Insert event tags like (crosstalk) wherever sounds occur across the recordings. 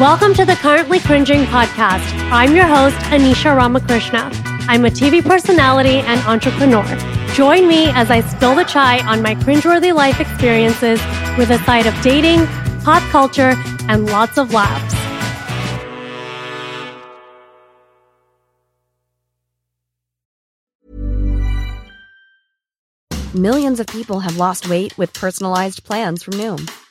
Welcome to the Currently Cringing podcast. I'm your host, Anisha Ramakrishna. I'm a TV personality and entrepreneur. Join me as I spill the chai on my cringeworthy life experiences with a side of dating, pop culture, and lots of laughs. Millions of people have lost weight with personalized plans from Noom,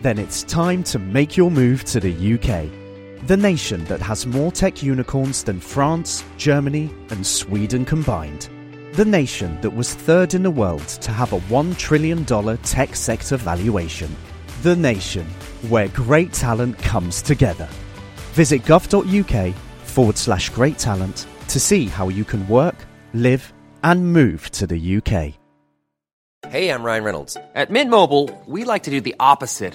Then it's time to make your move to the UK, the nation that has more tech unicorns than France, Germany, and Sweden combined. The nation that was third in the world to have a $1 trillion tech sector valuation. The nation where great talent comes together. Visit gov.uk forward slash great talent to see how you can work, live, and move to the UK. Hey, I'm Ryan Reynolds. At Mint Mobile, we like to do the opposite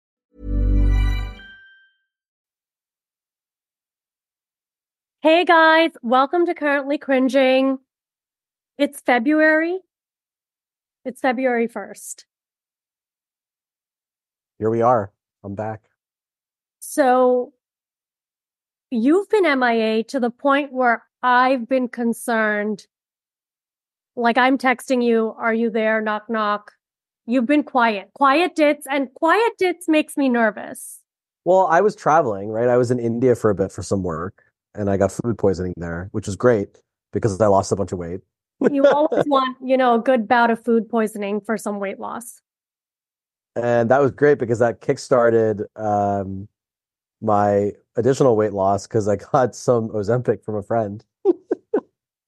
Hey guys, welcome to Currently Cringing. It's February. It's February 1st. Here we are. I'm back. So you've been MIA to the point where I've been concerned. Like I'm texting you, are you there? Knock, knock. You've been quiet. Quiet dits and quiet dits makes me nervous. Well, I was traveling, right? I was in India for a bit for some work and I got food poisoning there, which was great because I lost a bunch of weight. You always want, you know, a good bout of food poisoning for some weight loss. And that was great because that kickstarted um, my additional weight loss because I (laughs) got some Ozempic from a friend.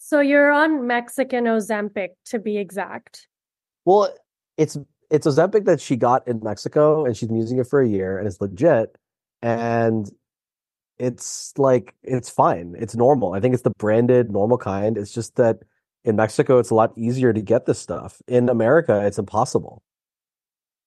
So you're on Mexican Ozempic to be exact. Well, it's it's Ozempic that she got in Mexico and she's been using it for a year and it's legit. And it's like it's fine. It's normal. I think it's the branded normal kind. It's just that in Mexico it's a lot easier to get this stuff. In America, it's impossible.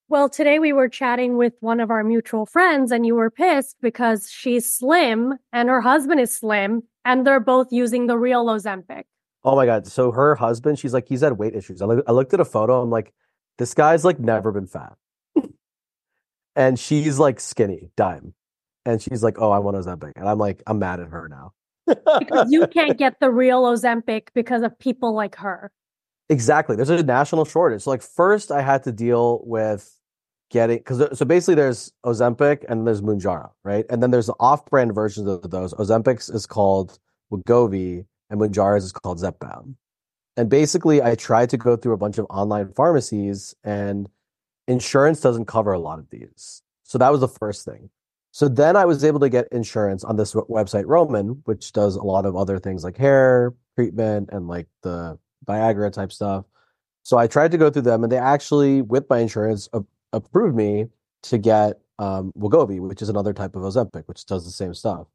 Well, today we were chatting with one of our mutual friends, and you were pissed because she's slim and her husband is slim, and they're both using the real Ozempic. Oh my god! So her husband, she's like, he's had weight issues. I, look, I looked at a photo. I'm like, this guy's like never been fat, (laughs) and she's like skinny, dime, and she's like, oh, I want Ozempic, and I'm like, I'm mad at her now. Because you (laughs) can't get the real Ozempic because of people like her. Exactly. There's a national shortage. So like first I had to deal with getting because so basically there's Ozempic and there's Mounjaro, right? And then there's off-brand versions of those. Ozempic's is called Wegovy and Mounjaro's is called Zepbound. And basically I tried to go through a bunch of online pharmacies and insurance doesn't cover a lot of these. So that was the first thing. So then I was able to get insurance on this website Roman, which does a lot of other things like hair treatment and like the Viagra type stuff. So I tried to go through them, and they actually, with my insurance, a- approved me to get um, which is another type of Ozempic, which does the same stuff.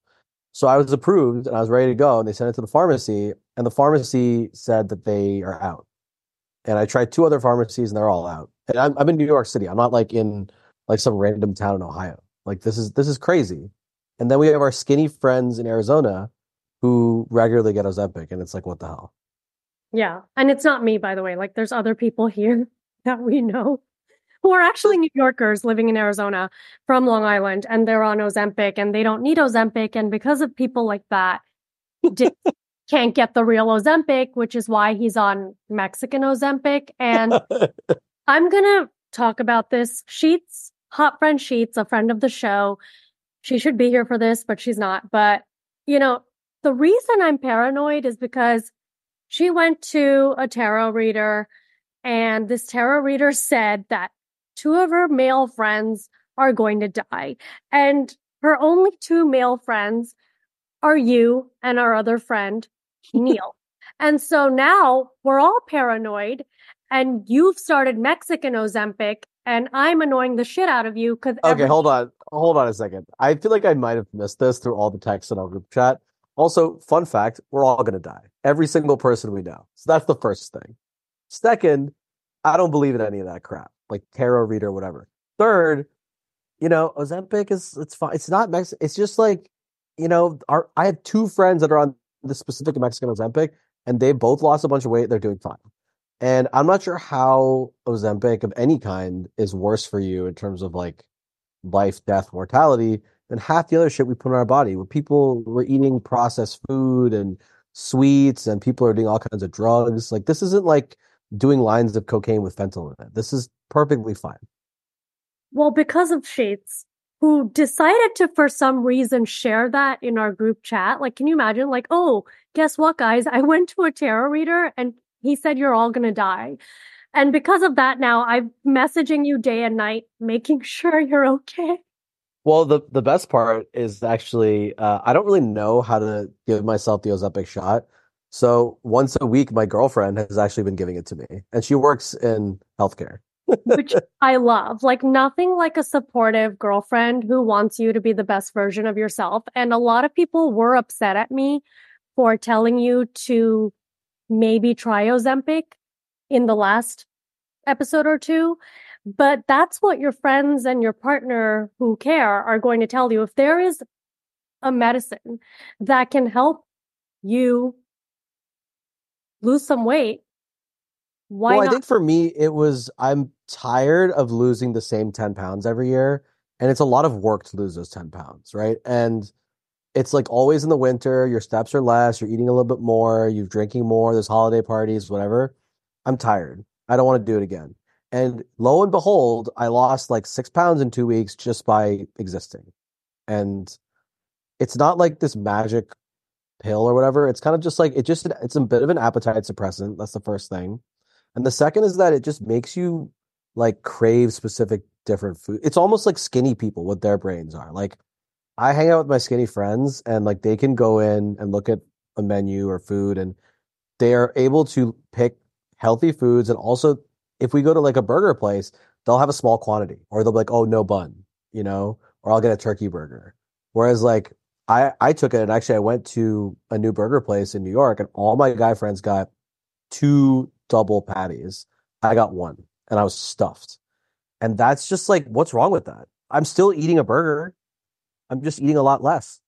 So I was approved, and I was ready to go, and they sent it to the pharmacy, and the pharmacy said that they are out. And I tried two other pharmacies, and they're all out. And I'm, I'm in New York City. I'm not like in like some random town in Ohio. Like this is this is crazy. And then we have our skinny friends in Arizona who regularly get Ozempic, and it's like, what the hell? Yeah. And it's not me, by the way. Like there's other people (laughs) here that we know who are actually New Yorkers living in Arizona from Long Island and they're on Ozempic and they don't need Ozempic. And because of people like that, Dick (laughs) can't get the real Ozempic, which is why he's on Mexican Ozempic. And (laughs) I'm going to talk about this. Sheets, hot friend Sheets, a friend of the show. She should be here for this, but she's not. But, you know, the reason I'm paranoid is because she went to a tarot reader and this tarot reader said that two of her male friends are going to die. And her only two male friends are you and our other friend, Neil. (laughs) and so now we're all paranoid and you've started Mexican Ozempic and I'm annoying the shit out of you because Okay, every- hold on. Hold on a second. I feel like I might have missed this through all the texts in our group chat. Also, fun fact, we're all going to die. Every single person we know. So that's the first thing. Second, I don't believe in any of that crap, like tarot reader, whatever. Third, you know, Ozempic is, it's fine. It's not Mexican. It's just like, you know, our, I have two friends that are on the specific Mexican Ozempic and they both lost a bunch of weight. They're doing fine. And I'm not sure how Ozempic of any kind is worse for you in terms of like life, death, mortality than half the other shit we put in our body. Where people were eating processed food and sweets, and people are doing all kinds of drugs. Like this isn't like doing lines of cocaine with fentanyl in it. This is perfectly fine. Well, because of Shades, who decided to, for some reason, share that in our group chat. Like, can you imagine? Like, oh, guess what, guys? I went to a tarot reader and he said you're all going to die. And because of that, now I'm messaging you day and night, making (laughs) sure you're okay. Well, the the best part is actually uh, I don't really know how to give myself the Ozempic shot. So once a week, my girlfriend has actually been giving it to me, and she works in healthcare. (laughs) which I love. Like nothing like a supportive girlfriend who wants you to be the best version of yourself. And a lot of people were upset at me for telling you to maybe try Ozempic in the last episode or two. But that's what your friends and your partner who care are going to tell you. If there is a medicine that can help you lose some weight, why well, not? I think for me, it was I'm tired of losing the same 10 pounds every year. And it's a lot of work to lose those 10 pounds, right? And it's like always in the winter, your steps are less, you're eating a little bit more, you're drinking more, there's holiday parties, whatever. I'm tired. I don't want to do it again. And lo and behold, I lost like six pounds in two weeks just by existing. And it's not like this magic pill or whatever. It's kind of just like it just it's a bit of an appetite suppressant. That's the first thing. And the second is that it just makes you like crave specific different food. It's almost like skinny people what their brains are. Like I hang out with my skinny friends and like they can go in and look at a menu or food and they are able to pick healthy foods and also if we go to like a burger place, they'll have a small quantity or they'll be like, "Oh, no bun," you know, or I'll get a turkey burger. Whereas like I I took it and actually I went to a new burger place in New York and all my guy friends got two double patties. I got one and I was stuffed. And that's just like, what's wrong with that? I'm still eating a burger. I'm just eating a lot less.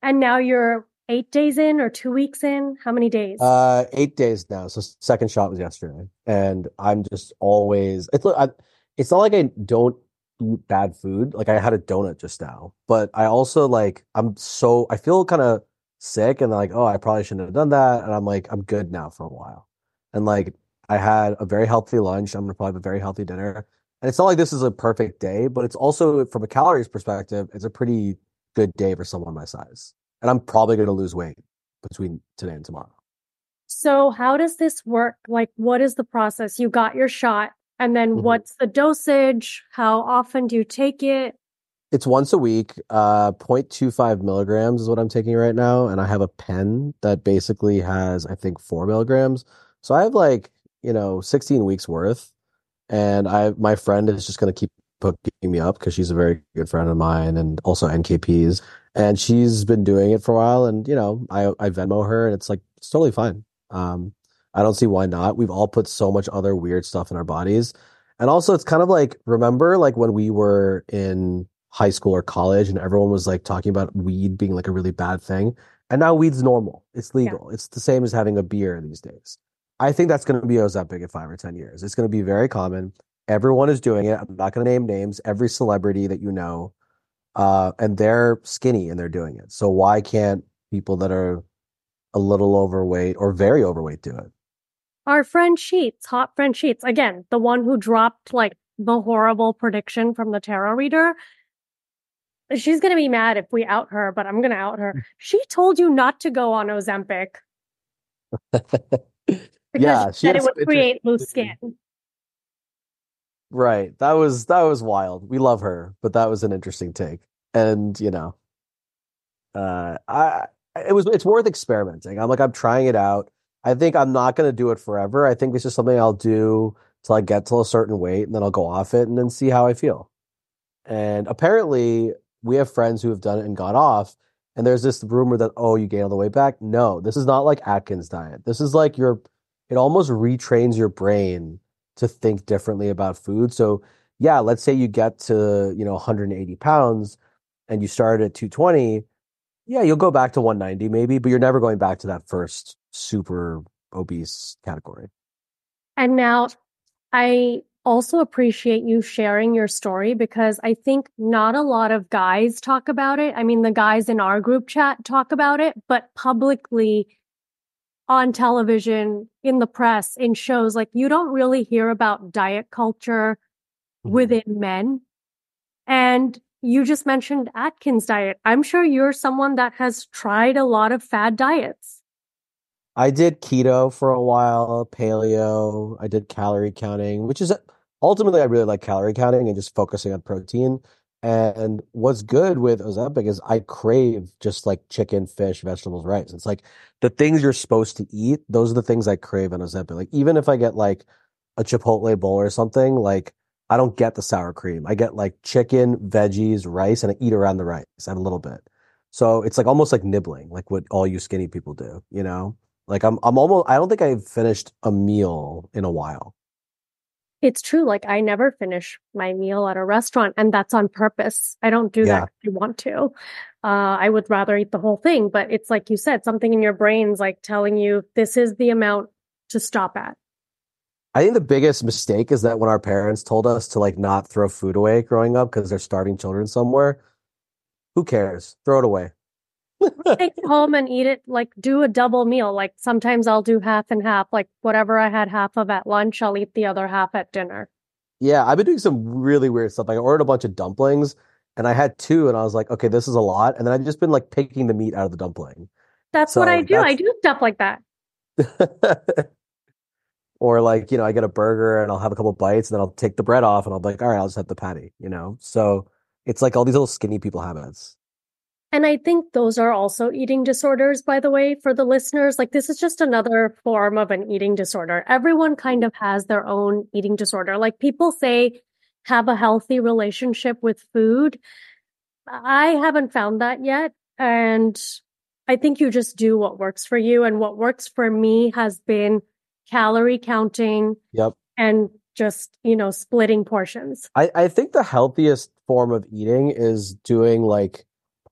And now you're eight days in or two weeks in? How many days? Uh, eight days now. So second shot was yesterday, and I'm just always. It's I, it's not like I don't eat bad food. Like I had a donut just now, but I also like I'm so I feel kind of sick and like oh I probably shouldn't have done that, and I'm like I'm good now for a while, and like I had a very healthy lunch. I'm gonna probably have a very healthy dinner, and it's not like this is a perfect day, but it's also from a calories perspective, it's a pretty good day for someone my size, and I'm probably gonna lose weight between today and tomorrow. so how does this work? Like, what is the process? You got your shot, and then Mhm. what's the dosage? How often do you take it? It's once a week. Uh, 0.25 milligrams is what I'm taking right now, and I have a pen that basically has, I think, four milligrams. So I have like, you know, 16 weeks worth, and I my friend is just gonna keep hooking me up because she's a very good friend of mine, and also NKP's, and she's been doing it for a while, and you know, I I Venmo her, and it's like it's totally fine. Um, I don't see why not. We've all put so much other weird stuff in our bodies. And also it's kind of like remember like when we were in high school or college and everyone was like talking about weed being like a really bad thing. And now weed's normal. It's legal. It's the same as having a beer these days. I think that's going to be Ozempic in five or 10 years. It's going to be very common. Everyone is doing it. I'm not going to name names. Every celebrity that you know, uh, and they're skinny and they're doing it. So why can't people that are a little overweight or very overweight do it? Our friend Sheets, hot friend Sheets, again, the one who dropped like the horrible prediction from the tarot reader. she's going to be mad if we out her, but I'm going to out her. (laughs) She told you not to go on Ozempic (laughs) because Yeah, she she said it would create loose skin. Right. That was that was wild. We love her, but that was an interesting take. And, you know, uh I it was it's worth experimenting. I'm like I'm trying it out. I think I'm not going to do it forever. I think it's just something I'll do till I get to a certain weight and then I'll go off it and then see how I feel. And apparently we have friends who have done it and got off and there's this rumor that oh you gain all the way back. No, this is not like Atkins diet. This is like your it almost retrains your brain to think differently about food. So yeah, let's say you get to, you know, 180 pounds and you start at 220. Yeah, you'll go back to 190 maybe, but you're never going back to that first super obese category. And now I also appreciate you sharing your story because I think not a lot of guys talk about it. I mean, the guys in our group chat talk about it, but publicly on television, in the press, in shows, like you don't really hear about diet culture Mhm. within men. And you just mentioned Atkins diet. I'm sure you're someone that has tried a lot of fad diets. I did keto for a while, paleo. I did calorie counting, which is ultimately I really like calorie counting and just focusing on protein. And what's good with Ozempic is I crave just like chicken, fish, vegetables, rice. It's like the things you're supposed to eat, those are the things I crave on Ozempic. Like even if I get like a Chipotle bowl or something, like I don't get the sour cream. I get like chicken, veggies, rice, and I eat around the rice. I have a little bit. So it's like almost like nibbling, like what all you skinny people do, you know? Like I'm I'm almost I don't think I've finished a meal in a while. It's true. Like I never finish my meal at a restaurant and that's on purpose. I don't do Yeah. if I want to. Uh, I would rather eat the whole thing, but it's like you said, something in your brain's like telling you this is the amount to stop at. I think the biggest mistake is that when our parents told us to like not throw food away growing up because they're starving children somewhere, who cares? Throw it away. Take it home and eat it, like do a double meal. Like sometimes I'll do half and half, like whatever I had half of at lunch, I'll eat the other half at dinner. Yeah, I've been doing some really weird stuff. Like I ordered a bunch of dumplings and I had two and I was like, okay, this is a lot. And then I've just been like picking the meat out of the dumpling. That's what I So do. I do stuff like that. (laughs) Or like, you know, I get a burger and I'll have a couple bites and then I'll take the bread off and I'll be like, all right, I'll just have the patty, you know? So it's like all these little skinny people habits. And I think those are also eating disorders, by the way, for the listeners. Like, this is just another form of an eating disorder. Everyone kind of has their own eating disorder. Like, people say, have a healthy relationship with food. I haven't found that yet. And I think you just do what works for you. And what works for me has been calorie counting Yep. and just, you know, splitting portions. I, I think the healthiest form of eating is doing like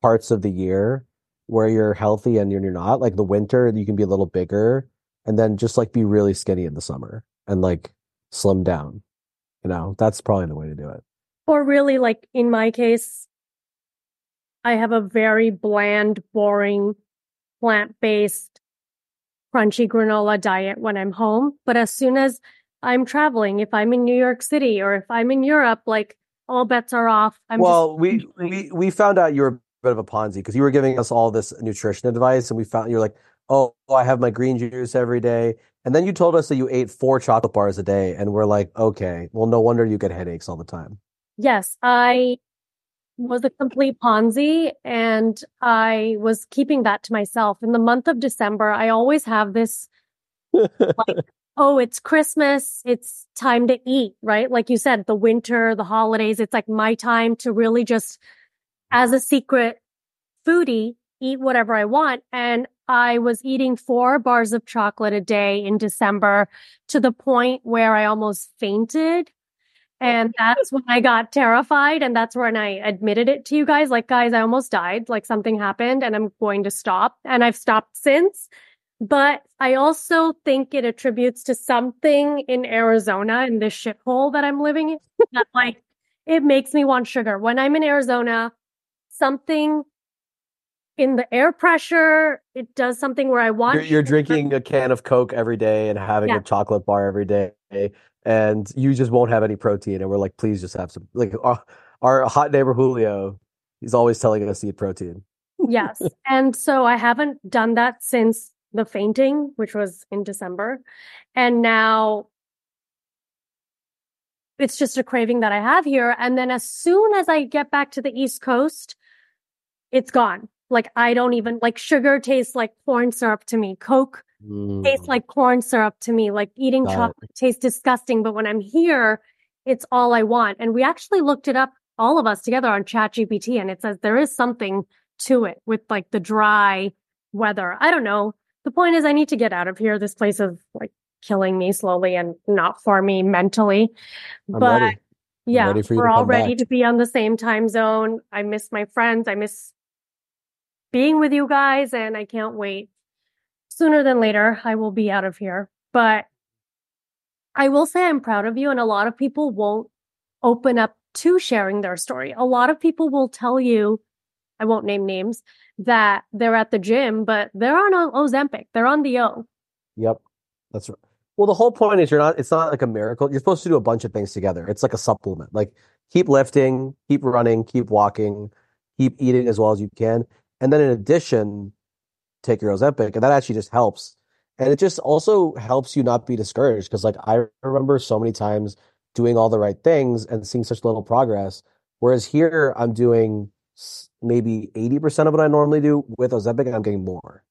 parts of the year where you're healthy and you're, you're not. Like the winter, you can be a little bigger and then just like be really skinny in the summer and like slim down. You know, that's probably the way to do it. Or really, like in my case, I have a very bland, boring, plant-based, crunchy granola diet when I'm home. But as soon as I'm traveling, if I'm in New York City or if I'm in Europe, like all bets are off. I'm well, just we, we we found out you were a bit of a Ponzi because you were giving us all this nutrition advice, and we found you're like, oh, I have my green juice every day, and then you told us that you ate four chocolate bars a day, and we're like, okay, well, no wonder you get headaches all the time. Yes, I was a complete Ponzi and I was keeping that to myself. In the month of December, I always have this (laughs) like, oh, it's Christmas, it's time to eat, right? Like you said, the winter, the holidays, it's like my time to really just, as a secret foodie, eat whatever I want. And I was eating four bars of chocolate a day in December to the point where I almost fainted. And that's when I got terrified. And that's when I admitted it to you guys. Like, guys, I almost died. Like something happened and I'm going to stop. And I've stopped since. But I also think it attributes to something in Arizona in this shithole that I'm living in that like it makes me want sugar. When I'm in Arizona, something in the air pressure, it does something where I want You're, you're drinking a can of Coke every day and having Yeah. a chocolate bar every day, and you just won't have any protein. And we're like, please just have some. Like our, our hot neighbor Julio He's always telling us to eat protein. Yes. (laughs) and so I haven't done that since the fainting, which was in December. And now it's just a craving that I have here. And then as soon as I get back to the East Coast, it's gone. Like I don't even like sugar tastes like corn syrup to me. Coke Mm. tastes like corn syrup to me. Like eating Got it. chocolate tastes disgusting. But when I'm here, it's all I want. And we actually looked it up, all of us together on ChatGPT, and it says there is something to it with like the dry weather. I don't know. The point is, I need to get out of here. This place is like killing me slowly and not for me mentally. I'm but ready. yeah, ready for you we're all come ready back. to be on the same time zone. I miss my friends. I miss being with you guys, and I can't wait. Sooner than later, I will be out of here. But I will say I'm proud of you, and a lot of people won't open up to sharing their story. A lot of people will tell you, I won't name names, that they're at the gym, but they're on Ozempic. They're on the O. Yep. That's right. Well, the whole point is you're not, it's not like a miracle. You're supposed to do a bunch of things together. It's like a supplement. Like keep lifting, keep running, keep walking, keep eating as well as you can. And then in addition, take your Ozempic. And that actually just helps. And it just also helps you not be discouraged. Cause like I remember so many times doing all the right things and seeing such little progress. Whereas here I'm doing maybe 80% of what I normally do with Ozempic and I'm getting more.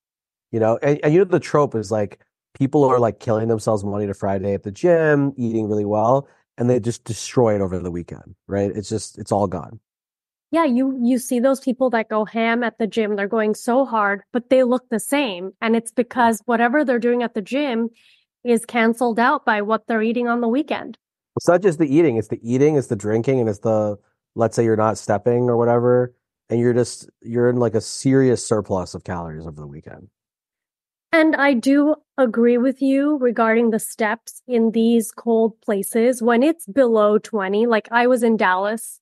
You know, and, and you know the trope is like people are like killing themselves Monday to Friday at the gym, eating really well, and they just destroy it over the weekend, right? It's just it's all gone. Yeah, you you see those people that go ham at the gym, they're going so hard, but they look the same. And it's because whatever they're doing at the gym is canceled out by what they're eating on the weekend. It's not just the eating, it's the eating, it's the drinking, and it's the let's say you're not stepping or whatever, and you're just you're in like a serious surplus of calories over the weekend. And I do agree with you regarding the steps in these cold places when it's below 20. Like I was in Dallas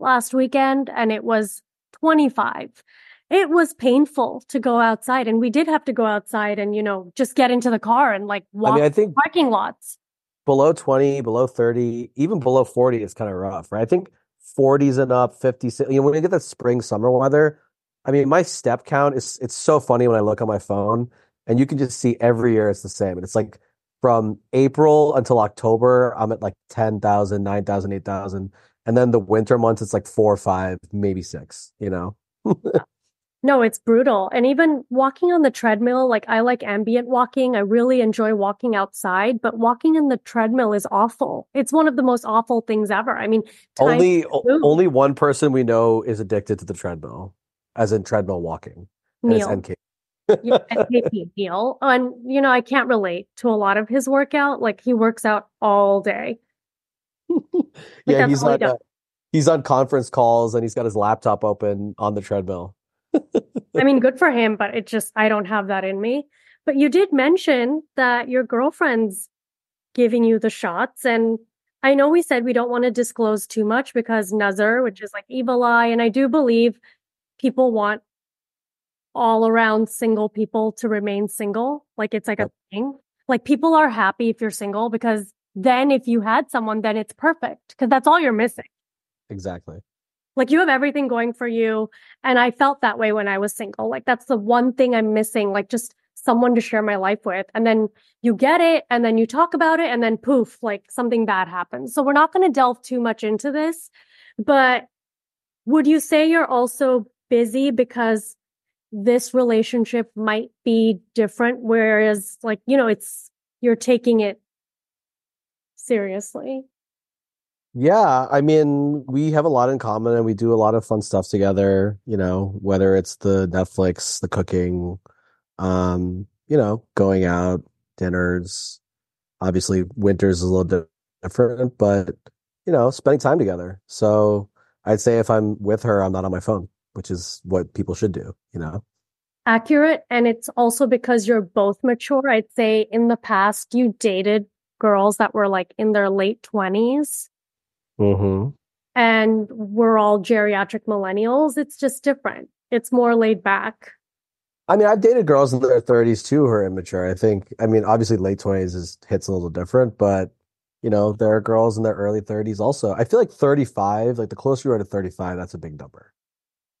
last weekend and it was 25. It was painful to go outside and we did have to go outside and, you know, just get into the car and like I mean, I think parking lots. below 20, below 30, even below 40 is kind of rough, right? I think 40s and up, 50, you know, when you get that spring summer weather, I mean, my step count is it's so funny when I look on my phone and you can just see every year it's the same. And it's like from April until October, I'm at like 10,000, 9,000, 8,000. And then the winter months, it's like four or five, maybe six, you know? (laughs) No, it's brutal. And even walking on the treadmill, like I like ambient walking. I really enjoy walking outside, but walking in the treadmill is awful. It's one of the most awful things ever. I mean, Only, only one person we know is addicted to the treadmill, as in treadmill walking. And it's Neil. NK. yeah, (laughs) NKP Neil. And you know, I can't relate to a lot of his workout. Like he works out all day. (laughs) Yeah, he's on uh, he's on conference calls and he's got his laptop open on the treadmill. I mean, good (laughs) for him, but it just I don't have that in me. But you did mention that your girlfriend's giving you the shots, and I know we said we don't want to disclose too much because Nazar, which is like evil eye, and I do believe people want all around single people to remain single. Like it's like a thing. Like people are happy if you're single because then if you had someone, then it's perfect because that's all you're missing. Exactly. Like you have everything going for you. And I felt that way when I was single. Like that's the one thing I'm missing, like just someone to share my life with. And then you get it and then you talk about it and then poof, like something bad happens. So we're not going to delve too much into this, but would you say you're also busy because this relationship might be different? Whereas like, you know, it's, you're taking it seriously. Yeah, I mean, we have a lot in common and we do a lot of fun stuff together, you know, whether it's the Netflix, the cooking, um, you know, going out, dinners. Obviously, winters is a little di- different, but you know, spending time together. So I'd say if I'm with her, I'm not on my phone, which is what people should do, you know? accurate. And it's also because you're both mature. I'd say in the past, you dated girls that were like in their late 20s Mm-hmm. and we're all geriatric millennials. It's just different. It's more laid back. I mean, I've dated girls in their 30s too who are immature. I think, I mean, obviously late 20s is hits a little different, but you know, there are girls in their early 30s also. I feel like 35, like the closer you are to 35, that's a big number.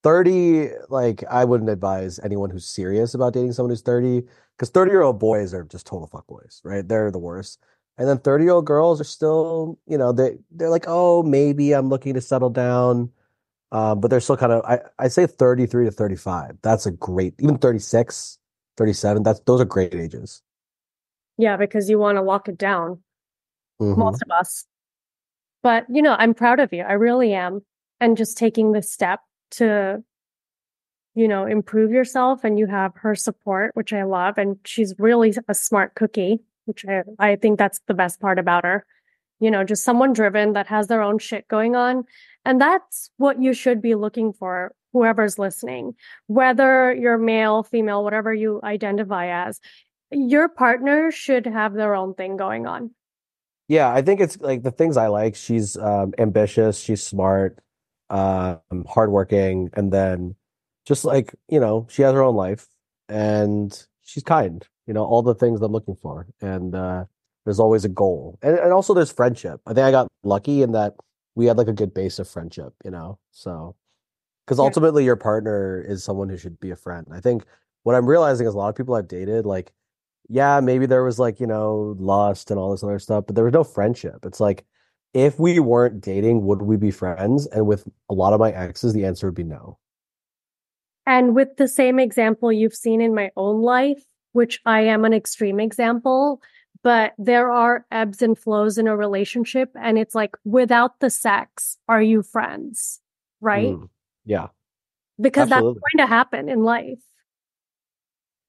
30, like I wouldn't advise anyone who's serious about dating someone who's 30, because 30 year old boys are just total fuck boys, right? They're the worst. And then 30 year old girls are still, you know, they they're like, oh, maybe I'm looking to settle down. Um, but they're still kind of I, I say 33 to 35. That's a great even 36, 37, that's those are great ages. Yeah, because you want to lock it down. Mhm. most of us. But, you know, I'm proud of you. I really am. And just taking this step to, you know, improve yourself and you have her support, which I love. And she's really a smart cookie, which I, I think that's the best part about her. You know, just someone driven that has their own shit going on. And that's what you should be looking for, whoever's listening, whether you're male, female, whatever you identify as. Your partner should have their own thing going on. Yeah, I think it's like the things I like. She's um, ambitious, she's smart, um, hardworking, and then just like, you know, she has her own life and she's kind, you know, all the things I'm looking for. And uh, there's always a goal. And, and also there's friendship. I think I got lucky in that we had like a good base of friendship, you know? So, because Yeah. ultimately your partner is someone who should be a friend. I think what I'm realizing is a lot of people I've dated, like, yeah, maybe there was like, you know, lust and all this other stuff, but there was no friendship. It's like, if we weren't dating, would we be friends? And with a lot of my exes, the answer would be no. And with the same example you've seen in my own life, which I am an extreme example, but there are ebbs and flows in a relationship. And it's like, without the sex, are you friends? Right? Mm, yeah. Because absolutely. that's going to happen in life.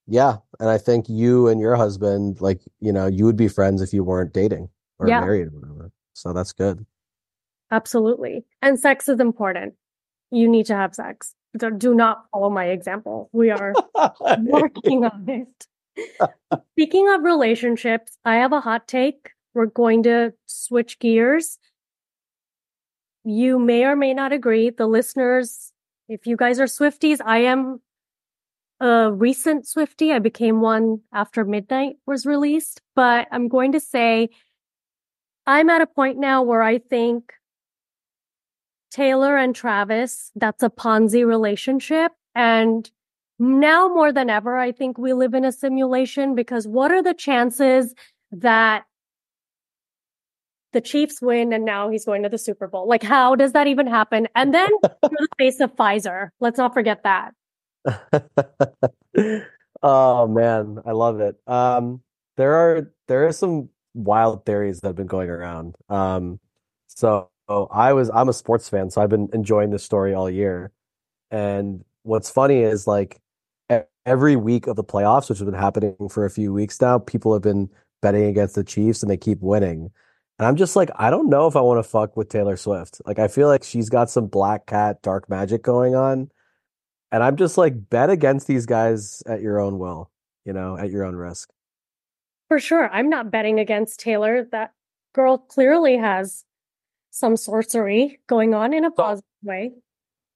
Yeah. And I think you and your husband, like, you know, you would be friends if you weren't dating or Yeah. married or whatever. So that's good. Absolutely. And sex is important. You need to have sex. Do- Do not follow my example. We are (laughs) working on it. Speaking of relationships, I have a hot take. We're going to switch gears. You may or may not agree. The listeners, if you guys are Swifties, I am a recent Swiftie. I became one after Midnight was released, but I'm going to say I'm at a point now where I think Taylor and Travis, that's a Ponzi relationship. And now more than ever, I think we live in a simulation because what are the chances that the Chiefs win and now he's going to the Super Bowl? Like, how does that even happen? And then (laughs) the face of Pfizer. Let's not forget that. (laughs) Oh man, I love it. Um, there are there are some wild theories that have been going around. Um, so I was I'm a sports fan, so I've been enjoying this story all year. And what's funny is like every week of the playoffs, which has been happening for a few weeks now, people have been betting against the Chiefs and they keep winning. And I'm just like, I don't know if I want to fuck with Taylor Swift. Like I feel like she's got some black cat dark magic going on. And I'm just like, bet against these guys at your own will, you know, at your own risk. For sure. I'm not betting against Taylor. That girl clearly has some sorcery going on in a positive way.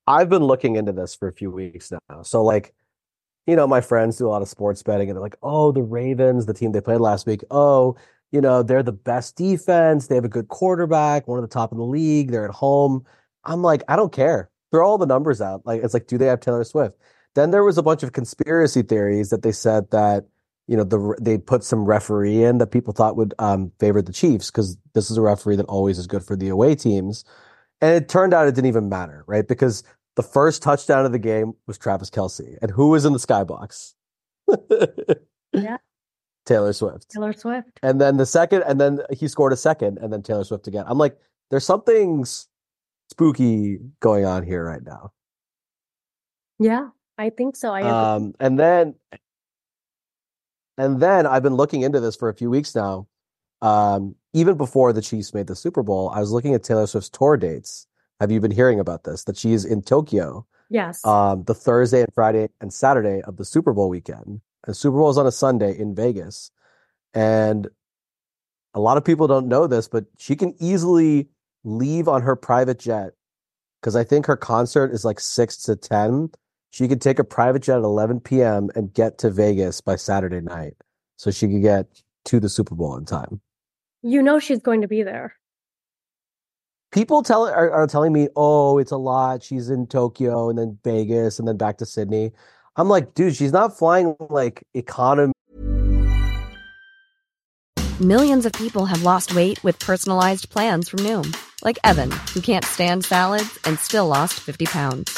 I've been looking into this for a few weeks now. So like, you know, my friends do a lot of sports betting and they're like, oh, the Ravens, the team they played last week, oh, you know, they're the best defense. They have a good quarterback, one of the top in the league. They're at home. I'm like, I don't care. Throw all the numbers out. Like, it's like, do they have Taylor Swift? Then there was a bunch of conspiracy theories that they said that, you know, the they put some referee in that people thought would um, favor the Chiefs because this is a referee that always is good for the away teams. And it turned out it didn't even matter, right? Because the first touchdown of the game was Travis Kelce. And who was in the skybox? Yeah. (laughs) Taylor Swift. Taylor Swift. And then the second, and then he scored a second, and then Taylor Swift again. I'm like, there's something s- spooky going on here right now. Yeah, I think so. I. Um, and then, and then I've been looking into this for a few weeks now. Um, even before the Chiefs made the Super Bowl, I was looking at Taylor Swift's tour dates. Have you been hearing about this? That she's in Tokyo, yes. um, the Thursday and Friday and Saturday of the Super Bowl weekend. And Super Bowl is on a Sunday in Vegas. And a lot of people don't know this, but she can easily leave on her private jet because I think her concert is like 6 to 10. She could take a private jet at 11 p.m. and get to Vegas by Saturday night. So she could get to the Super Bowl in time. you know she's going to be there. people tell are, are telling me, oh, it's a lot. She's in Tokyo and then Vegas and then back to Sydney. I'm like, dude, she's not flying like economy. Millions of people have lost weight with personalized plans from Noom, like Evan, who can't stand salads and still lost 50 pounds.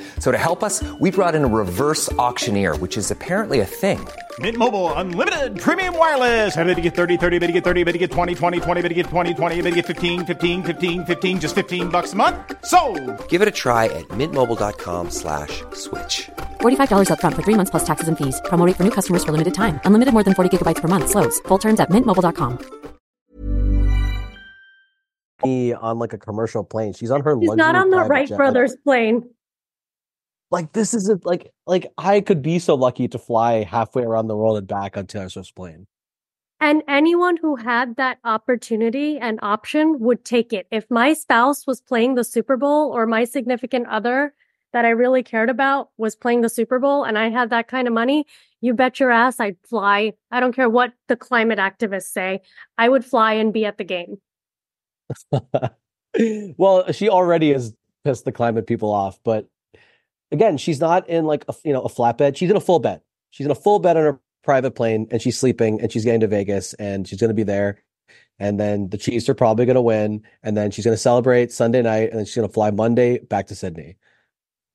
So to help us, we brought in a reverse auctioneer, which is apparently a thing. Mint Mobile unlimited premium wireless. Ready to get 30, 30, bit to get 30, bit to get 20, 20, 20, bit to get 20, 20, bit to get 15, 15, 15, 15 just 15 bucks a month. So, Give it a try at mintmobile.com slash switch. $45 upfront for three months plus taxes and fees. Promo rate for new customers for limited time. Unlimited more than 40 gigabytes per month. Slows. Full terms at mintmobile.com. on like a commercial plane. She's on her. She's not on the private Wright jet. brothers plane. Like this isn't like like I could be so lucky to fly halfway around the world and back on Taylor Swift's plane. And anyone who had that opportunity and option would take it. If my spouse was playing the Super Bowl or my significant other that I really cared about was playing the Super Bowl and I had that kind of money, you bet your ass I'd fly. I don't care what the climate activists say. I would fly and be at the game. (laughs) well, she already has pissed the climate people off, but again, she's not in like a you know a flatbed. She's in a full bed. She's in a full bed on her private plane, and she's sleeping, and she's getting to Vegas, and she's going to be there. And then the Chiefs are probably going to win, and then she's going to celebrate Sunday night, and then she's going to fly Monday back to Sydney.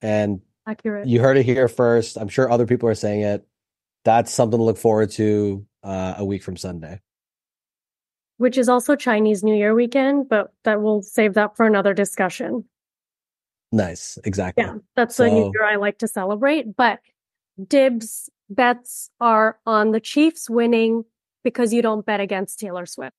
And Accurate. you heard it here first. I'm sure other people are saying it. That's something to look forward to uh, a week from Sunday. Which is also Chinese New Year weekend, but that we'll save that for another discussion. Nice, exactly. Yeah, that's the New Year I like to celebrate. But dibs bets are on the Chiefs winning because you don't bet against Taylor Swift.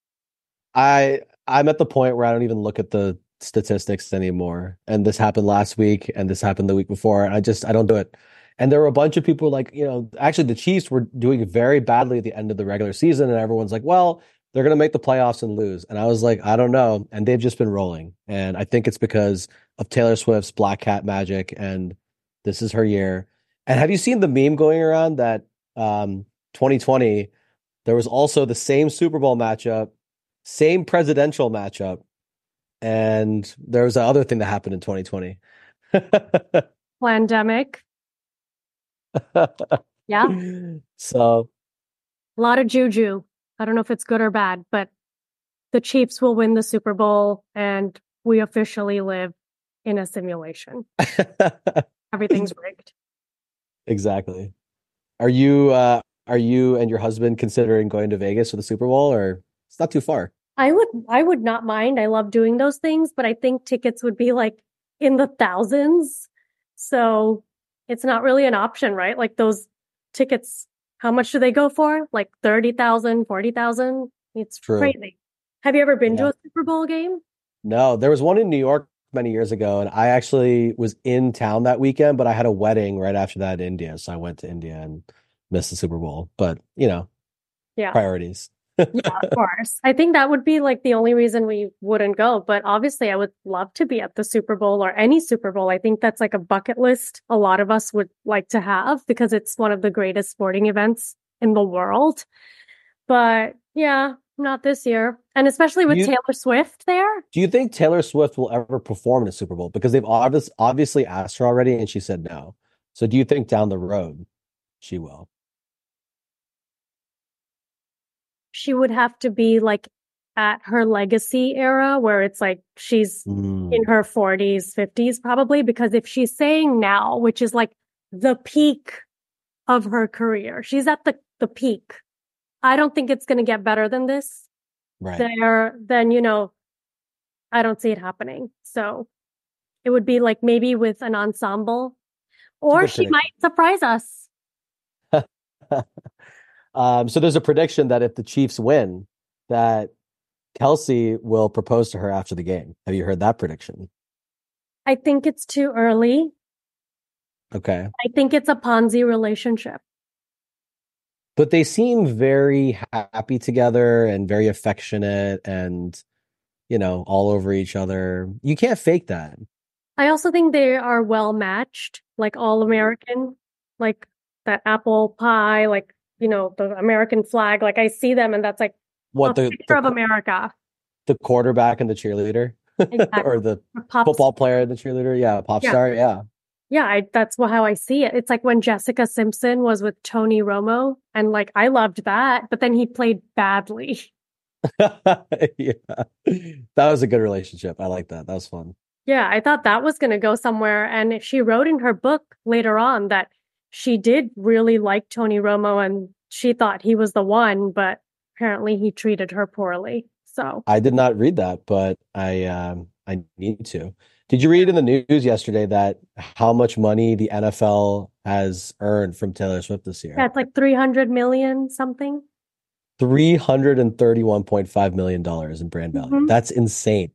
I I'm at the point where I don't even look at the statistics anymore. And this happened last week and this happened the week before. And I just I don't do it. And there were a bunch of people like, you know, actually the Chiefs were doing very badly at the end of the regular season and everyone's like, well, they're going to make the playoffs and lose. And I was like, I don't know. And they've just been rolling. And I think it's because of Taylor Swift's Black Cat magic and this is her year. And have you seen the meme going around that um 2020 there was also the same Super Bowl matchup same presidential matchup. And there was another thing that happened in 2020. (laughs) Pandemic. (laughs) Yeah. so A lot of juju. I don't know if it's good or bad, but the Chiefs will win the Super Bowl and we officially live in a simulation. (laughs) Everything's rigged. exactly. Are you uh are you and your husband considering going to Vegas for the Super Bowl or it's not too far? I would I would not mind. I love doing those things, but I think tickets would be like in the thousands. So it's not really an option, right? Like those tickets, how much do they go for? Like 30,000, 40,000? It's True. crazy. Have you ever been Yeah. to a Super Bowl game? No, there was one in New York many years ago and I actually was in town that weekend, but I had a wedding right after that in India, so I went to India and missed the Super Bowl. But, you know, Yeah. priorities. Yeah, of (laughs) course. I think that would be like the only reason we wouldn't go. But obviously, I would love to be at the Super Bowl or any Super Bowl. I think that's like a bucket list a lot of us would like to have because it's one of the greatest sporting events in the world. But yeah, not this year. And especially with You- Taylor Swift there. Do you think Taylor Swift will ever perform in a Super Bowl? Because they've obvious, obviously asked her already and she said no. So do you think down the road she will? She would have to be like at her legacy era where it's like she's Mm, in her 40s, 50s, probably, because if she's saying now, which is like the peak of her career, she's at the, the peak. I don't think it's going to get better than this. right. There, then, you know, I don't see it happening. So it would be like maybe with an ensemble, or she might surprise us. (laughs) Um, so there's a prediction that if the Chiefs win, that Kelce will propose to her after the game. Have you heard that prediction? I think it's too early. Okay. I think it's a Ponzi relationship. But they seem very happy together and very affectionate and, you know, all over each other. You can't fake that. I also think they are well matched, like all American, like that apple pie, like, you know, the American flag. Like I see them and that's like What the, picture of America. the quarterback and the cheerleader (laughs) Exactly. or the Pops- football player and the cheerleader? Yeah, pop Yeah. star. Yeah. Yeah, I, that's how I see it. It's like when Jessica Simpson was with Tony Romo, and like I loved that, but then he played badly. (laughs) yeah. That was a good relationship. I like that. That was fun. Yeah, I thought that was going to go somewhere. And she wrote in her book later on that she did really like Tony Romo and she thought he was the one, but apparently he treated her poorly. So, I did not read that, but I um I need to. Did you read in the news yesterday that how much money the NFL has earned from Taylor Swift this year? that's like 300 million something. $331.5 million in brand value. Mhm. That's insane.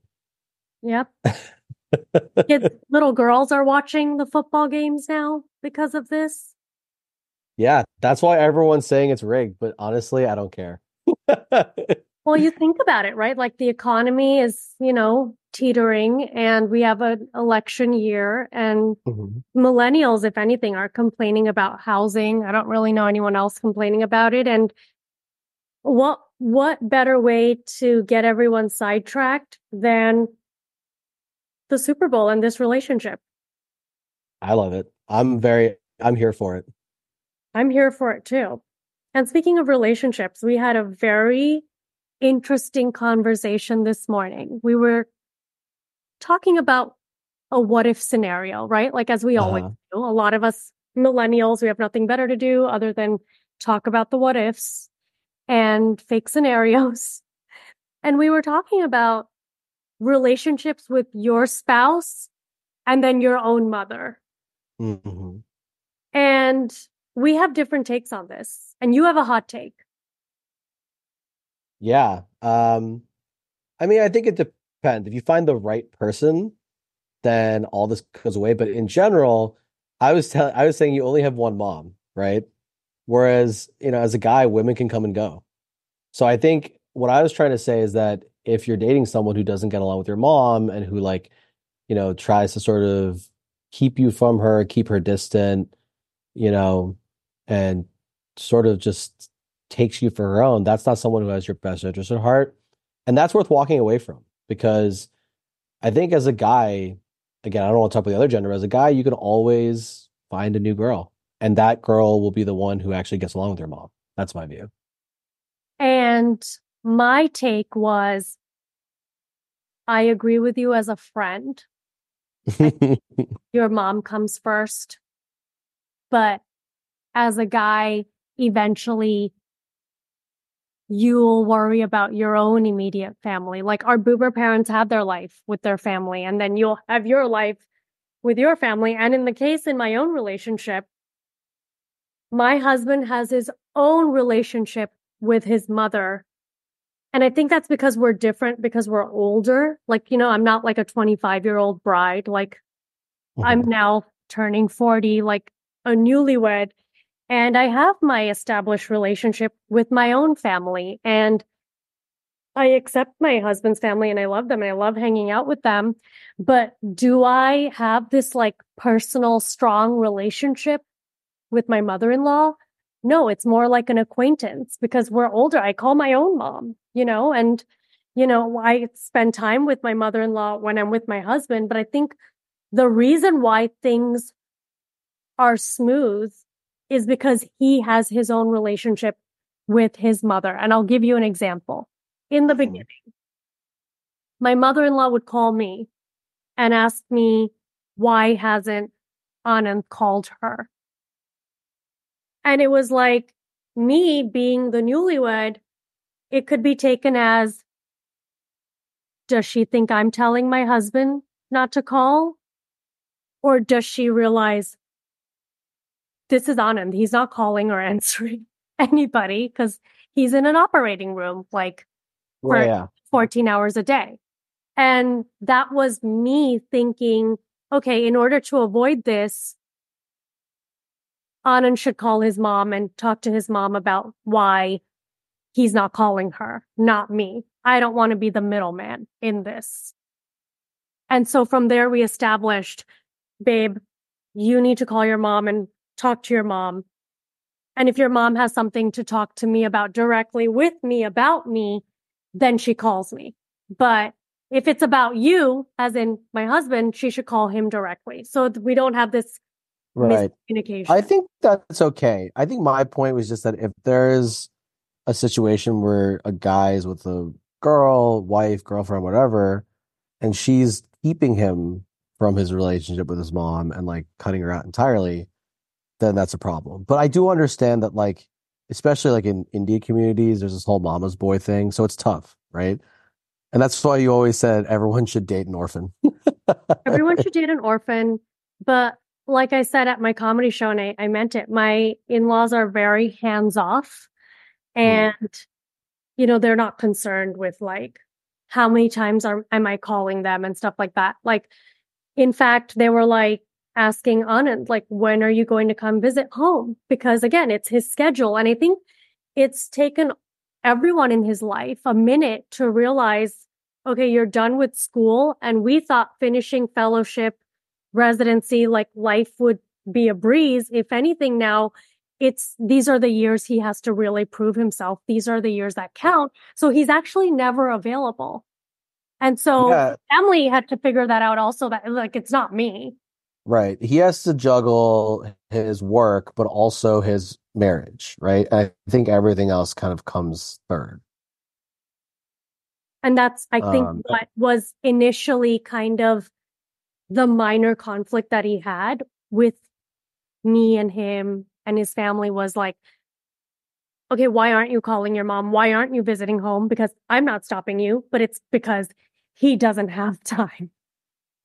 Yep. (laughs) Kids, little girls are watching the football games now because of this. Yeah, that's why everyone's saying it's rigged, but honestly, I don't care. (laughs) Well, you think about it, right? Like the economy is, you know, teetering and we have an election year and Mhm. millennials, if anything, are complaining about housing. I don't really know anyone else complaining about it. And what what better way to get everyone sidetracked than the Super Bowl and this relationship? I love it. I'm very I'm here for it. I'm here for it too. And speaking of relationships, we had a very interesting conversation this morning. We were talking about a what if scenario, right? Like as we always Uh-huh. do. A lot of us millennials, we have nothing better to do other than talk about the what ifs and fake (laughs) scenarios. And we were talking about relationships with your spouse and then your own mother. Mhm. And we have different takes on this. And you have a hot take. Yeah. Um, I mean, I think it depends. If you find the right person, then all this goes away. But in general, I was telling, I was saying you only have one mom, right? Whereas, you know, as a guy, women can come and go. So I think what I was trying to say is that if you're dating someone who doesn't get along with your mom and who like, you know, tries to sort of keep you from her, keep her distant, you know, and sort of just takes you for her own, that's not someone who has your best interest at heart. And that's worth walking away from because I think as a guy, again, I don't want to talk about the other gender, as a guy, you can always find a new girl. And that girl will be the one who actually gets along with your mom. That's my view. And my take was I agree with you as a friend. (laughs) Your mom comes first. But as a guy, eventually you'll worry about your own immediate family. Like our boomer parents have their life with their family, and then you'll have your life with your family. And in the case in my own relationship, my husband has his own relationship with his mother. And I think that's because we're different because we're older. Like, you know, I'm not like a 25 year old bride. Like, I'm mm-hmm. now turning 40, like a newlywed. And I have my established relationship with my own family. And I accept my husband's family and I love them and I love hanging out with them. But do I have this like personal, strong relationship with my mother in law? No, it's more like an acquaintance because we're older. I call my own mom, you know, and, you know, I spend time with my mother in law when I'm with my husband. But I think the reason why things are smooth is because he has his own relationship with his mother. And I'll give you an example. In the mm-hmm. beginning, my mother in law would call me and ask me, why hasn't Anand called her? And it was like me being the newlywed, it could be taken as, does she think I'm telling my husband not to call? Or does she realize this is Anand? He's not calling or (laughs) answering anybody because he's in an operating room like for yeah. 14 hours a day. And that was me thinking, okay, in order to avoid this, Anand should call his mom and talk to his mom about why he's not calling her, not me. I don't want to be the middleman in this. And so from there, we established, babe, you need to call your mom and talk to your mom. And if your mom has something to talk to me about directly with me about me, then she calls me. But if it's about you, as in my husband, she should call him directly. So we don't have this Right. miscommunication. I think that's okay. I think my point was just that if there's a situation where a guy is with a girl, wife, girlfriend, whatever, and she's keeping him from his relationship with his mom and like cutting her out entirely, then that's a problem. But I do understand that like especially like in Indian communities, there's this whole mama's boy thing, so it's tough, right? And that's why you always said everyone should date an orphan. Everyone (laughs) should date an orphan. But like I said at my comedy show, and I, I meant it, my in laws are very hands off. Mm-hmm. And, you know, they're not concerned with like how many times are, am I calling them and stuff like that. Like, in fact, they were like asking Anand, like, when are you going to come visit home? Because again, it's his schedule. And I think it's taken everyone in his life a minute to realize, okay, you're done with school. And we thought finishing fellowship, residency, like life would be a breeze. If anything, now it's these are the years he has to really prove himself. These are the years that count. So he's actually never available. And so Yeah. family had to figure that out also that like it's not me. Right. He has to juggle his work, but also his marriage, right? I think everything else kind of comes third. And that's, I think, Um, what was initially kind of the minor conflict that he had with me and him and his family was like, okay, why aren't you calling your mom? Why aren't you visiting home? Because I'm not stopping you, but it's because he doesn't have (laughs) time.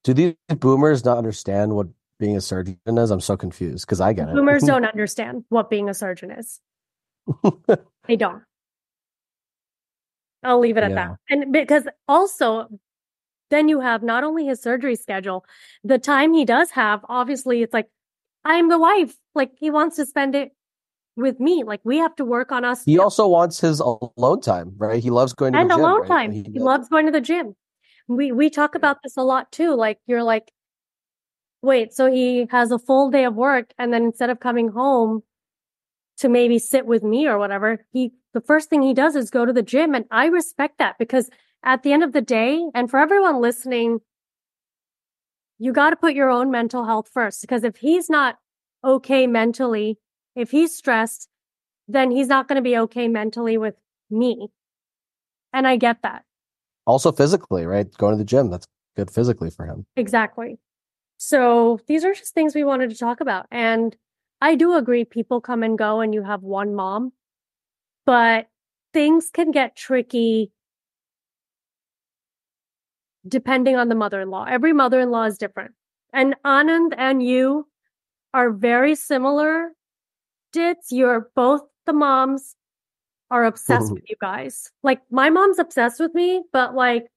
Do these boomers not understand what being a surgeon is? I'm so confused because I get it. Boomers (laughs) don't understand what being a surgeon is. (laughs) They don't. I'll leave it at Yeah. that. And because also, then you have not only his surgery schedule, the time he does have, obviously, it's like, I'm the wife. Like, he wants to spend it with me. Like, we have to work on us. He too. also wants his alone time, right? He loves going to and the gym. alone right? time. He He loves going to the gym. We we talk about this a lot too. Like you're like, wait, so he has a full day of work, and then instead of coming home to maybe sit with me or whatever, he the first thing he does is go to the gym, and I respect that because at the end of the day, and for everyone listening, you got to put your own mental health first because if he's not okay mentally, if he's stressed, then he's not going to be okay mentally with me. And I get that. Also physically, right? Going to the gym, that's good physically for him. Exactly. So these are just things we wanted to talk about. And I do agree people come and go and you have one mom, but things can get tricky depending on the mother-in-law. Every mother-in-law is different. And Anand and you are very similar. Dits, you're both the moms are obsessed with (laughs) you guys. Like my mom's obsessed with me, but like,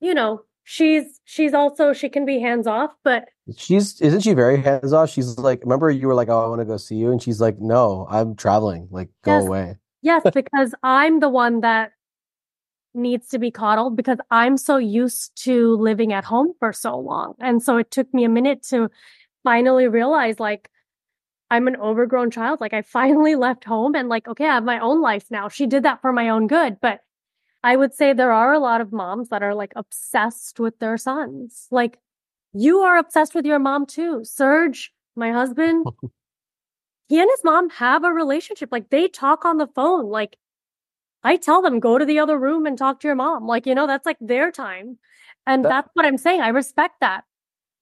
you know, she's she's also she can be hands off, but She's isn't she very hands off? She's like, remember you were like, "Oh, I want to go see you," and she's like, "No, I'm traveling. Like, go Yes. away." yes, because I'm the one that needs to be coddled because I'm so used to living at home for so long. And so it took me a minute to finally realize like I'm an overgrown child. Like I (laughs) finally left home and like, okay, I have my own life now. She did that for my own good. But I would say there are a lot of moms that are like obsessed with their sons. Like you are obsessed with your mom too. Serge, my husband, (laughs) he and his mom have a relationship. Like they talk on the phone. Like I tell them, go to the other room and talk to your mom. Like, you know, that's like their time. And That- that's what I'm saying. I respect that.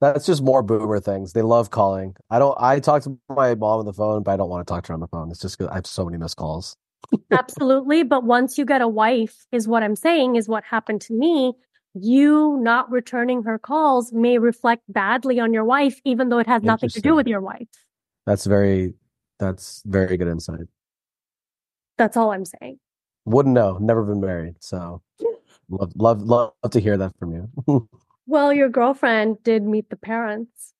That's just more boomer things. They love calling. I don't. I talk to my mom on the phone, but I don't want to talk to her on the phone. It's just because I have so many missed calls. (laughs) Absolutely. But once you get a wife, is what I'm saying, is what happened to me. You not returning her calls may reflect badly on your wife, even though it has nothing to do with your wife. That's very. That's very good insight. That's all I'm saying. Wouldn't know. Never been married, so (laughs) love, love, love to hear that from you. (laughs) Well, your girlfriend did meet the parents.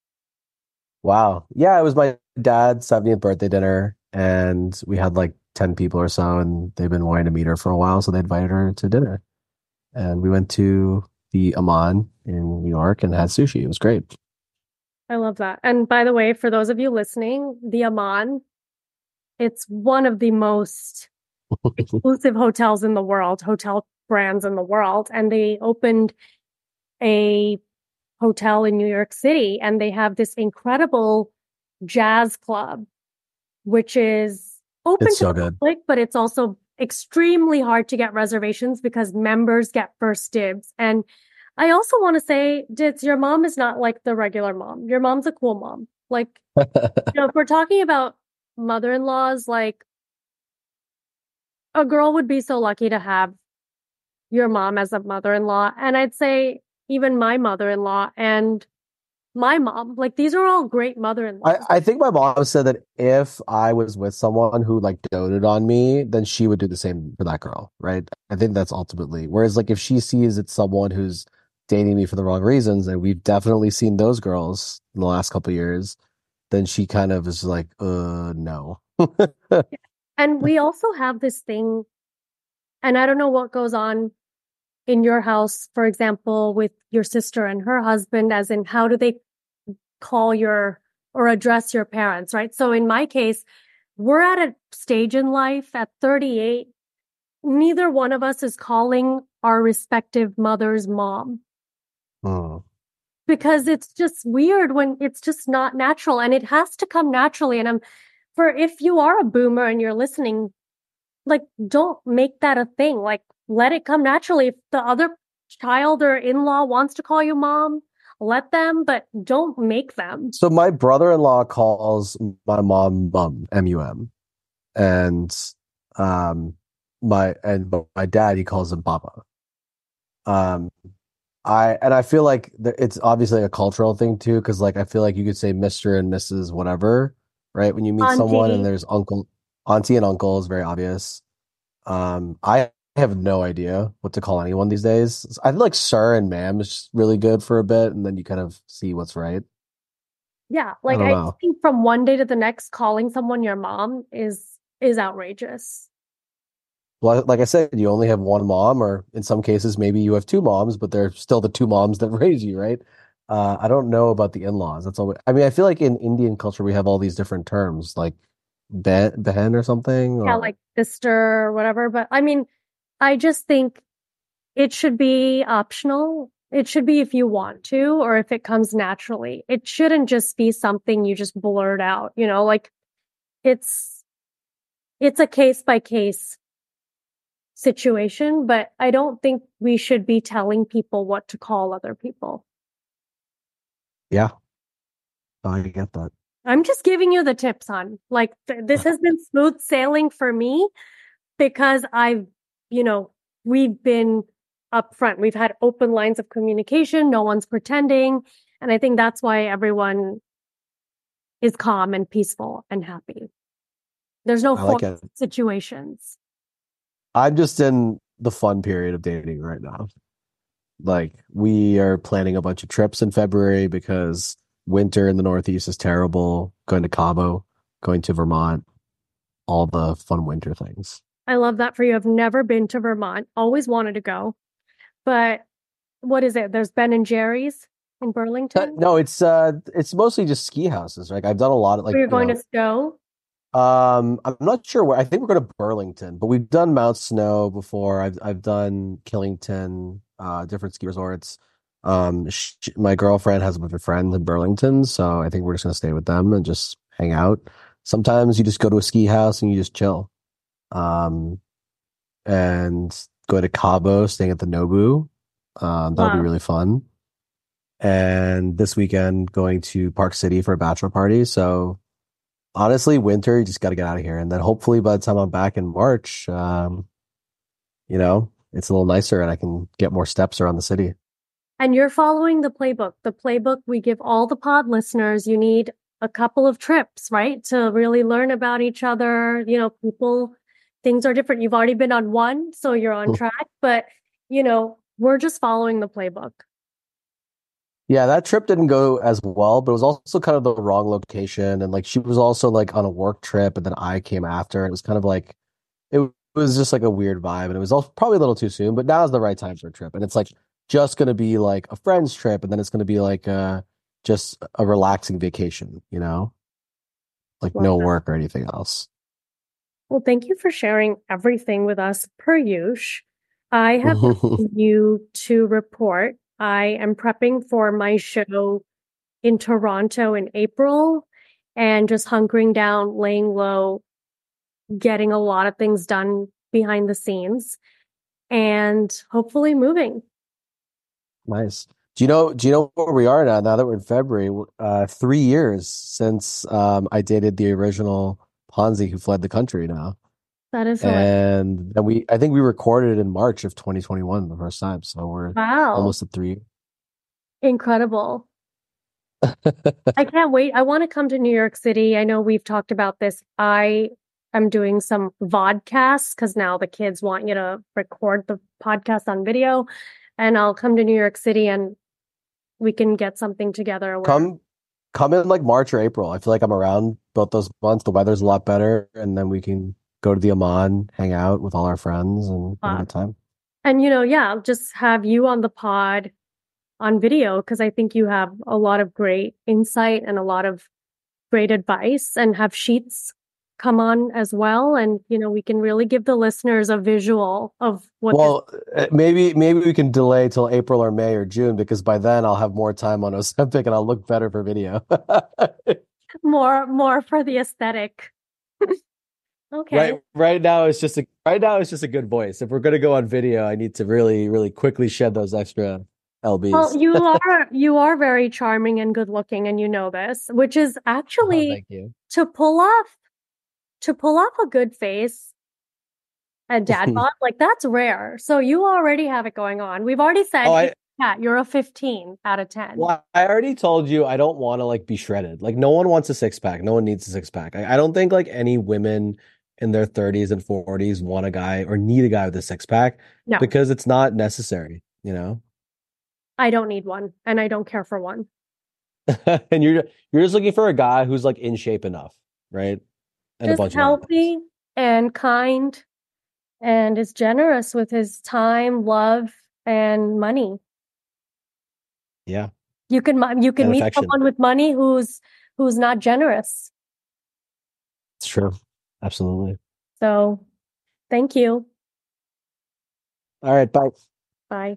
Wow. Yeah, it was my dad's 70th birthday dinner, and we had like 10 people or so, and they've been wanting to meet her for a while, so they invited her to dinner. And we went to the Aman in New York and had sushi. It was great. I love that. And by the way, for those of you listening, the Aman, it's one of the most (laughs) exclusive hotels in the world, hotel brands in the world. And they opened a hotel in New York City and they have this incredible jazz club, which is open It's to so the public, but it's also extremely hard to get reservations because members get first dibs. And I also want to say, Ditz, your mom is not like the regular mom. Your mom's a cool mom. Like, (laughs) you know, if we're talking about mother-in-laws, like a girl would be so lucky to have your mom as a mother-in-law. And I'd say even my mother-in-law and my mom, like these are all great mother-in-laws. I, I think my mom said that if I was with someone who like doted on me, then she would do the same for that girl, right? I think that's ultimately. Whereas like if she sees it's someone who's dating me for the wrong reasons, and we've definitely seen those girls in the last couple of years, then she kind of is like, uh, no. (laughs) And we also have this thing, and I don't know what goes on in your house, for example, with your sister and her husband, as in how do they call your or address your parents, right? So in my case, we're at a stage in life at 38, neither one of us is calling our respective mother's mom Hmm. because it's just weird when it's just not natural and it has to come naturally. And I'm for if you are a boomer and you're listening, like don't make that a thing. Like let it come naturally. If the other child or in-law wants to call you mom, let them, but don't make them. So my brother-in-law calls my mom mum, M-U-M. And um my and my dad he calls him papa. Um I and I feel like it's obviously a cultural thing too, because like I feel like you could say Mr. and Mrs. whatever, right? When you meet someone and there's uncle, auntie and uncle is very obvious. Um I have no idea what to call anyone these days. I feel like sir and ma'am is really good for a bit, and then you kind of see what's right. Yeah, like don't I think from one day to the next, calling someone your mom is is outrageous. Well, like I said, you only have one mom, or in some cases, maybe you have two moms, but they're still the two moms that (laughs) raise you, right? Uh, I don't know about the in-laws. That's all. I mean, I feel like in Indian culture, we have all these different terms, like ben, behen or something. Yeah, like sister or whatever. But I mean, I just think it should be optional. It should be if you want to or if it comes naturally. It shouldn't just be something you just blurt out, you know, like it's it's a case by case situation, but I don't think we should be telling people what to call other people. Yeah, I get that. I'm just giving you the tips on like th- this has been smooth sailing for me because I've, you know, we've been upfront. We've had open lines of communication. No one's pretending. And I think that's why everyone is calm and peaceful and happy. There's no like situations. I'm just in the fun period of dating right now. Like we are planning a bunch of trips in February because winter in the Northeast is terrible. Going to Cabo, going to Vermont, all the fun winter things. I love that for you. I've never been to Vermont, always wanted to go. But what is it? There's Ben and Jerry's in Uh, Burlington. no, it's uh, it's mostly just ski houses. Like I've done a lot of like. you going know, to Stowe. Um, I'm not sure where. I think we're going to Burlington, but we've done Mount Snow before. I've I've done Killington, uh, different ski resorts. Um, sh my girlfriend has a bunch of friends in Burlington, so I think we're just going to stay with them and just hang out. Sometimes you just go to a ski house and you just chill. Um, and go to Cabo, staying at the Nobu. Um, that'll be really fun. And this weekend, going to Park City for a bachelor party. So honestly, winter, you just got to get out of here. And then hopefully by the time I'm back in March, um, you know, it's a little nicer and I can get more steps around the city. And you're following the playbook. The playbook we give all the pod listeners. You need a couple of trips, right? To really learn about each other. You know, people, things are different. You've already been on one, so you're on Mm. track. But, you know, we're just following the playbook. Yeah, that trip didn't go as well, but it was also kind of the wrong location. And like she was also like on a work trip, and then I came after. It was kind of like it was just like a weird vibe, and it was also probably a little too soon. But now is the right time for a trip, and it's like just gonna be like a friend's trip, and then it's gonna be like uh just a relaxing vacation, you know, like no work or anything else. Well, thank you for sharing everything with us per usual. I have (laughs) you to report. I am prepping for my show in Toronto in April and just hunkering down, laying low, getting a lot of things done behind the scenes, and hopefully moving. Nice. Do you know? Do you know where we are now? Now that we're in February, uh, three years since um, I dated the original Ponzi who fled the country. Now, That is hilarious. and we, I think we recorded in March of 2021 the first time. So we're Wow. almost at three. Incredible. (laughs) I can't wait. I want to come to New York City. I know we've talked about this. I am doing some vodcasts because now the kids want you to record the podcast on video. And I'll come to New York City and we can get something together. where- Come, come in like March or April. I feel like I'm around both those months. The weather's a lot better, and then we can go to the Aman, hang out with all our friends, and have a good time. And, you know, yeah, I'll just have you on the pod on video because I think you have a lot of great insight and a lot of great advice and have sheets come on as well. And, you know, we can really give the listeners a visual of what Well, uh, maybe maybe we can delay till April or May or June because by then I'll have more time on Ozempic and I'll look better for video. (laughs) more more for the aesthetic. (laughs) okay. Right, right now it's just a right now it's just a good voice. If we're gonna go on video, I need to really, really quickly shed those extra lbs. Well, you (laughs) are you are very charming and good looking and you know this, which is Oh, actually thank you. to pull off to pull off a good face and dad (laughs) bod, like that's rare. So you already have it going on. We've already said Oh, I- yeah, you're a 15 out of 10. Well, I already told you I don't want to like be shredded. Like no one wants a six pack. No one needs a six pack. I, I don't think like any women in their 30s and 40s want a guy or need a guy with a six pack No. because it's not necessary, you know? I don't need one and I don't care for one. (laughs) and you're you're just looking for a guy who's like in shape enough, right? And Just healthy and kind and is generous with his time, love, and money. Yeah. You can you can And meet affection. someone with money who's who's not generous. It's true. Absolutely. So, thank you. All right, bye. Bye.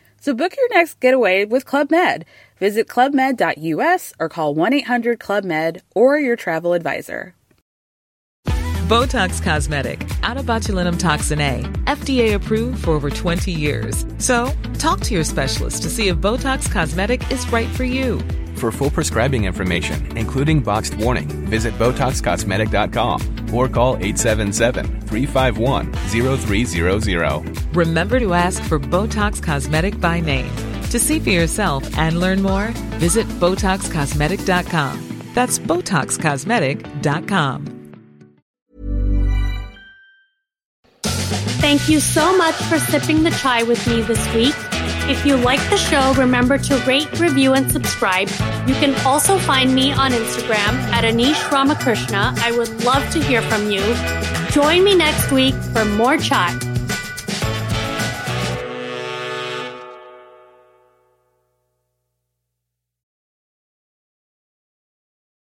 So book your next getaway with Club Med. Visit clubmed.us or call 1 800 Club Med or your travel advisor. Botox Cosmetic, out of botulinum toxin A, FDA approved for over 20 years. So, talk to your specialist to see if Botox Cosmetic is right for you. For full prescribing information, including boxed warning, visit BotoxCosmetic.com or call 877-351-0300. Remember to ask for Botox Cosmetic by name. To see for yourself and learn more, visit BotoxCosmetic.com. That's BotoxCosmetic.com. Thank you so much for sipping the chai with me this week. If you like the show, remember to rate, review, and subscribe. You can also find me on Instagram at Anish Ramakrishna. I would love to hear from you. Join me next week for more chai.